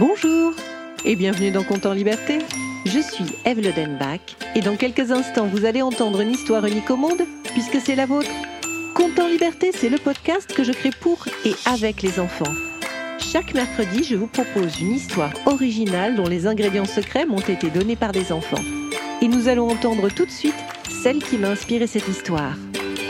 Bonjour et bienvenue dans Compte en Liberté. Je suis Eve Lodenbach et dans quelques instants vous allez entendre une histoire unique au monde puisque c'est la vôtre. Compte en Liberté, c'est le podcast que je crée pour et avec les enfants. Chaque mercredi, je vous propose une histoire originale dont les ingrédients secrets m'ont été donnés par des enfants. Et nous allons entendre tout de suite celle qui m'a inspiré cette histoire.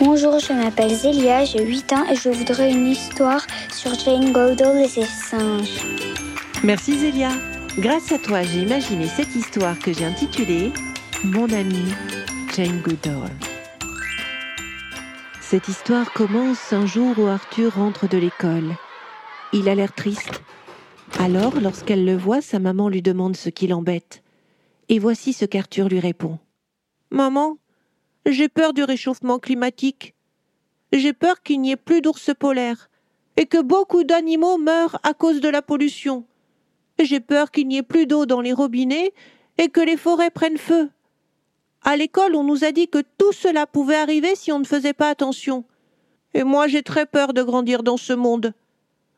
Bonjour, je m'appelle Zélia, j'ai 8 ans et je voudrais une histoire sur Jane Goodall et ses singes. Merci Zélia. Grâce à toi, j'ai imaginé cette histoire que j'ai intitulée Mon amie Jane Goodall. Cette histoire commence un jour où Arthur rentre de l'école. Il a l'air triste. Alors, lorsqu'elle le voit, sa maman lui demande ce qui l'embête. Et voici ce qu'Arthur lui répond. Maman, j'ai peur du réchauffement climatique. J'ai peur qu'il n'y ait plus d'ours polaires et que beaucoup d'animaux meurent à cause de la pollution. J'ai peur qu'il n'y ait plus d'eau dans les robinets et que les forêts prennent feu. À l'école, on nous a dit que tout cela pouvait arriver si on ne faisait pas attention. Et moi, j'ai très peur de grandir dans ce monde.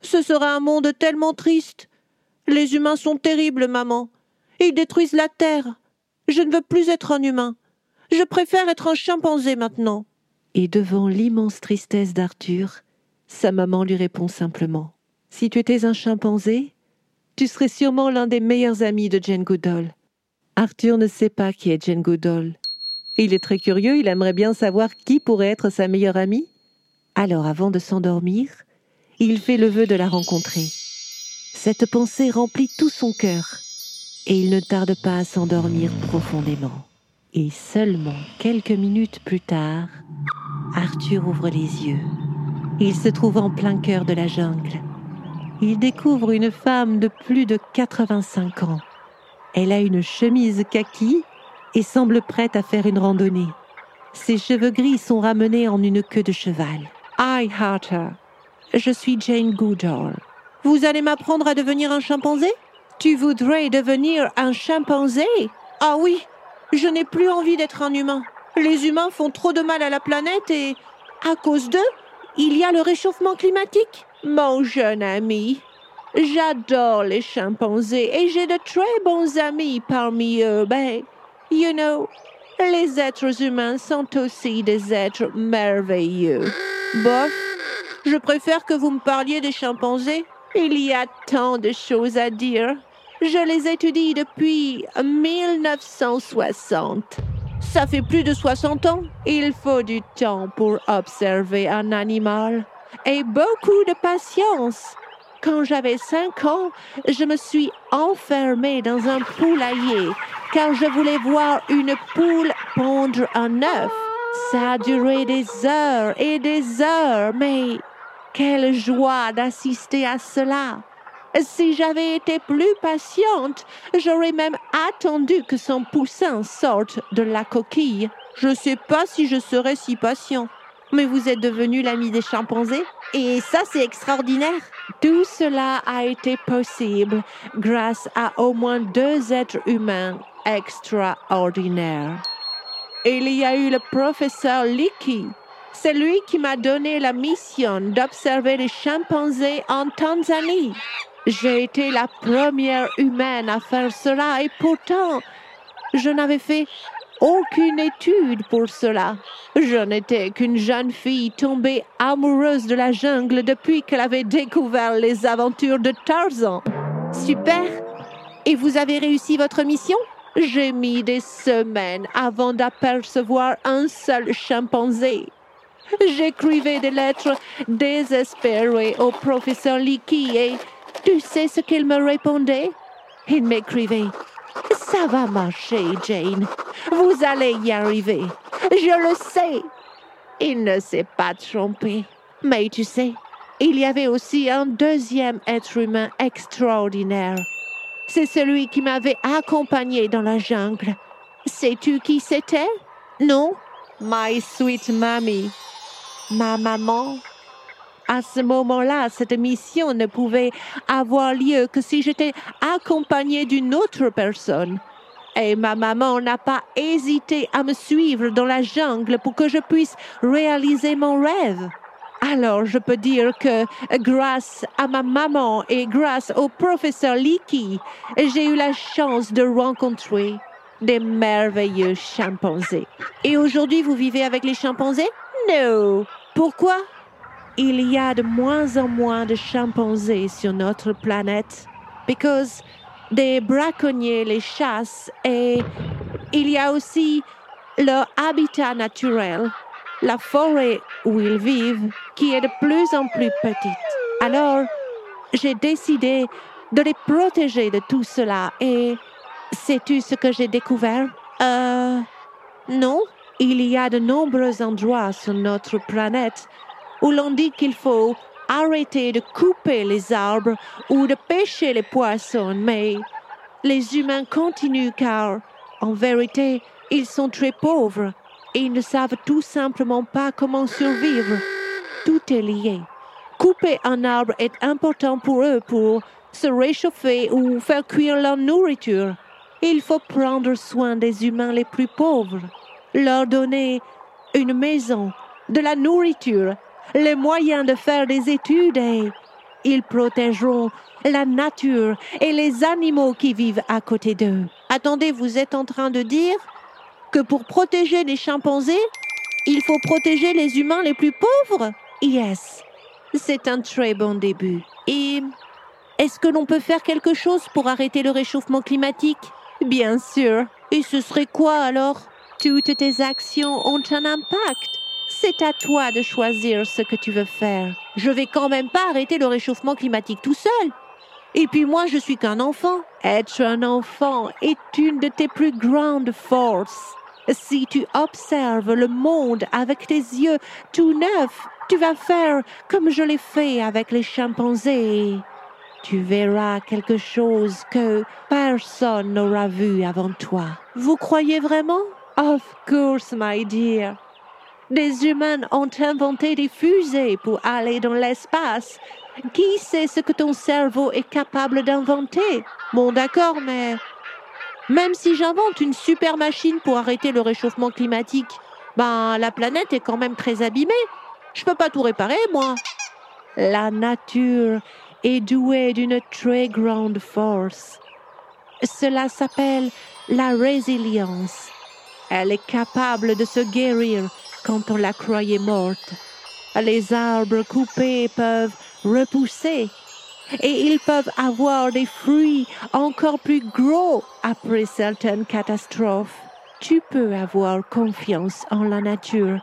Ce sera un monde tellement triste. Les humains sont terribles, maman. Ils détruisent la terre. Je ne veux plus être un humain. Je préfère être un chimpanzé maintenant. Et devant l'immense tristesse d'Arthur, sa maman lui répond simplement Si tu étais un chimpanzé, tu serais sûrement l'un des meilleurs amis de Jane Goodall. Arthur ne sait pas qui est Jane Goodall. Il est très curieux, il aimerait bien savoir qui pourrait être sa meilleure amie. Alors, avant de s'endormir, il fait le vœu de la rencontrer. Cette pensée remplit tout son cœur, et il ne tarde pas à s'endormir profondément. Et seulement quelques minutes plus tard, Arthur ouvre les yeux. Il se trouve en plein cœur de la jungle. Il découvre une femme de plus de 85 ans. Elle a une chemise kaki et semble prête à faire une randonnée. Ses cheveux gris sont ramenés en une queue de cheval. Hi, Arthur. Je suis Jane Goodall. Vous allez m'apprendre à devenir un chimpanzé? Tu voudrais devenir un chimpanzé? Ah oui, je n'ai plus envie d'être un humain. Les humains font trop de mal à la planète et, à cause d'eux, il y a le réchauffement climatique. Mon jeune ami, j'adore les chimpanzés et j'ai de très bons amis parmi eux. Ben, you know, les êtres humains sont aussi des êtres merveilleux. Bof, je préfère que vous me parliez des chimpanzés. Il y a tant de choses à dire. Je les étudie depuis 1960. Ça fait plus de 60 ans. Il faut du temps pour observer un animal et beaucoup de patience. Quand j'avais 5 ans, je me suis enfermée dans un poulailler car je voulais voir une poule pondre un œuf. Ça a duré des heures et des heures, mais quelle joie d'assister à cela. Si j'avais été plus patiente, j'aurais même attendu que son poussin sorte de la coquille. Je ne sais pas si je serais si patient. Mais vous êtes devenu l'ami des chimpanzés et ça c'est extraordinaire. Tout cela a été possible grâce à au moins deux êtres humains extraordinaires. Il y a eu le professeur Leakey. C'est lui qui m'a donné la mission d'observer les chimpanzés en Tanzanie. J'ai été la première humaine à faire cela et pourtant, je n'avais fait aucune étude pour cela. Je n'étais qu'une jeune fille tombée amoureuse de la jungle depuis qu'elle avait découvert les aventures de Tarzan. Super. Et vous avez réussi votre mission? J'ai mis des semaines avant d'apercevoir un seul chimpanzé. J'écrivais des lettres désespérées au professeur Leakey et tu sais ce qu'il me répondait? Il m'écrivait Ça va marcher, Jane. Vous allez y arriver. Je le sais. Il ne s'est pas trompé. Mais tu sais, il y avait aussi un deuxième être humain extraordinaire. C'est celui qui m'avait accompagné dans la jungle. Sais-tu qui c'était? Non? My sweet mommy. Ma maman. À ce moment-là, cette mission ne pouvait avoir lieu que si j'étais accompagnée d'une autre personne. Et ma maman n'a pas hésité à me suivre dans la jungle pour que je puisse réaliser mon rêve. Alors, je peux dire que grâce à ma maman et grâce au professeur Leakey, j'ai eu la chance de rencontrer des merveilleux chimpanzés. Et aujourd'hui, vous vivez avec les chimpanzés? Non. Pourquoi? Il y a de moins en moins de chimpanzés sur notre planète. Because des braconniers les chassent et il y a aussi leur habitat naturel, la forêt où ils vivent, qui est de plus en plus petite. Alors, j'ai décidé de les protéger de tout cela et sais-tu ce que j'ai découvert? Euh... Non. Il y a de nombreux endroits sur notre planète où l'on dit qu'il faut arrêter de couper les arbres ou de pêcher les poissons, mais les humains continuent car, en vérité, ils sont très pauvres et ils ne savent tout simplement pas comment survivre. Tout est lié. Couper un arbre est important pour eux pour se réchauffer ou faire cuire leur nourriture. Il faut prendre soin des humains les plus pauvres, leur donner une maison, de la nourriture, les moyens de faire des études et ils protégeront la nature et les animaux qui vivent à côté d'eux. Attendez, vous êtes en train de dire que pour protéger les chimpanzés, il faut protéger les humains les plus pauvres? Yes, c'est un très bon début. Et est-ce que l'on peut faire quelque chose pour arrêter le réchauffement climatique? Bien sûr. Et ce serait quoi alors? Toutes tes actions ont un impact. C'est à toi de choisir ce que tu veux faire. Je vais quand même pas arrêter le réchauffement climatique tout seul. Et puis moi, je suis qu'un enfant. Être un enfant est une de tes plus grandes forces. Si tu observes le monde avec tes yeux tout neufs, tu vas faire comme je l'ai fait avec les chimpanzés. Tu verras quelque chose que personne n'aura vu avant toi. Vous croyez vraiment? Of course, my dear. Des humains ont inventé des fusées pour aller dans l'espace. Qui sait ce que ton cerveau est capable d'inventer? Bon, d'accord, mais même si j'invente une super machine pour arrêter le réchauffement climatique, ben la planète est quand même très abîmée. Je peux pas tout réparer, moi. La nature est douée d'une très grande force. Cela s'appelle la résilience. Elle est capable de se guérir quand on la croyait morte. Les arbres coupés peuvent repousser et ils peuvent avoir des fruits encore plus gros après certaines catastrophes. Tu peux avoir confiance en la nature.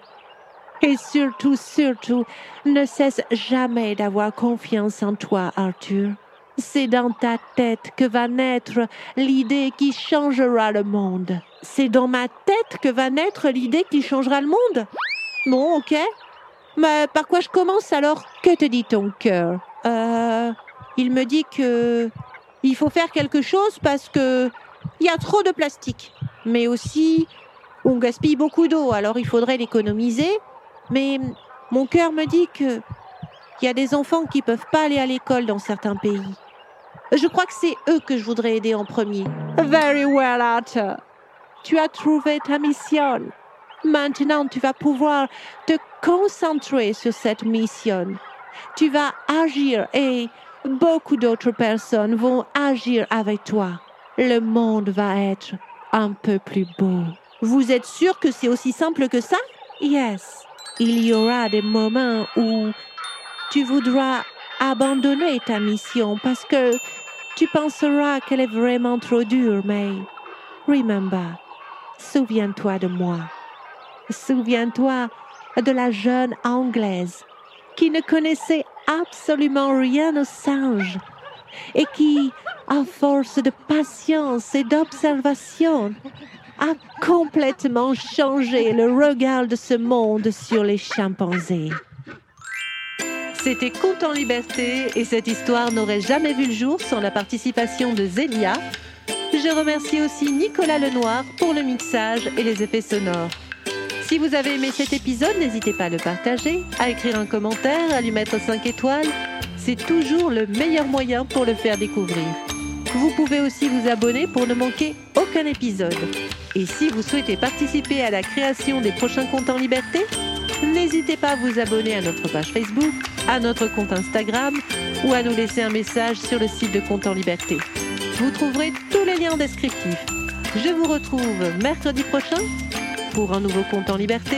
Et surtout, surtout, ne cesse jamais d'avoir confiance en toi, Arthur. C'est dans ta tête que va naître l'idée qui changera le monde. C'est dans ma tête que va naître l'idée qui changera le monde. Bon, ok. Mais par quoi je commence alors? Que te dit ton cœur? Euh. Il me dit que il faut faire quelque chose parce que il y a trop de plastique. Mais aussi, on gaspille beaucoup d'eau, alors il faudrait l'économiser. Mais mon cœur me dit que il y a des enfants qui peuvent pas aller à l'école dans certains pays. Je crois que c'est eux que je voudrais aider en premier. Very well, Arthur. Tu as trouvé ta mission. Maintenant, tu vas pouvoir te concentrer sur cette mission. Tu vas agir et beaucoup d'autres personnes vont agir avec toi. Le monde va être un peu plus beau. Vous êtes sûr que c'est aussi simple que ça? Yes. Il y aura des moments où tu voudras abandonner ta mission parce que tu penseras qu'elle est vraiment trop dure, mais remember, souviens-toi de moi. Souviens-toi de la jeune Anglaise qui ne connaissait absolument rien aux singes et qui, à force de patience et d'observation, a complètement changé le regard de ce monde sur les chimpanzés. C'était Conte en liberté et cette histoire n'aurait jamais vu le jour sans la participation de Zélia. Je remercie aussi Nicolas Lenoir pour le mixage et les effets sonores. Si vous avez aimé cet épisode, n'hésitez pas à le partager, à écrire un commentaire, à lui mettre 5 étoiles. C'est toujours le meilleur moyen pour le faire découvrir. Vous pouvez aussi vous abonner pour ne manquer aucun épisode. Et si vous souhaitez participer à la création des prochains comptes en liberté, N'hésitez pas à vous abonner à notre page Facebook, à notre compte Instagram ou à nous laisser un message sur le site de Compte en Liberté. Vous trouverez tous les liens descriptifs. Je vous retrouve mercredi prochain pour un nouveau Compte en Liberté.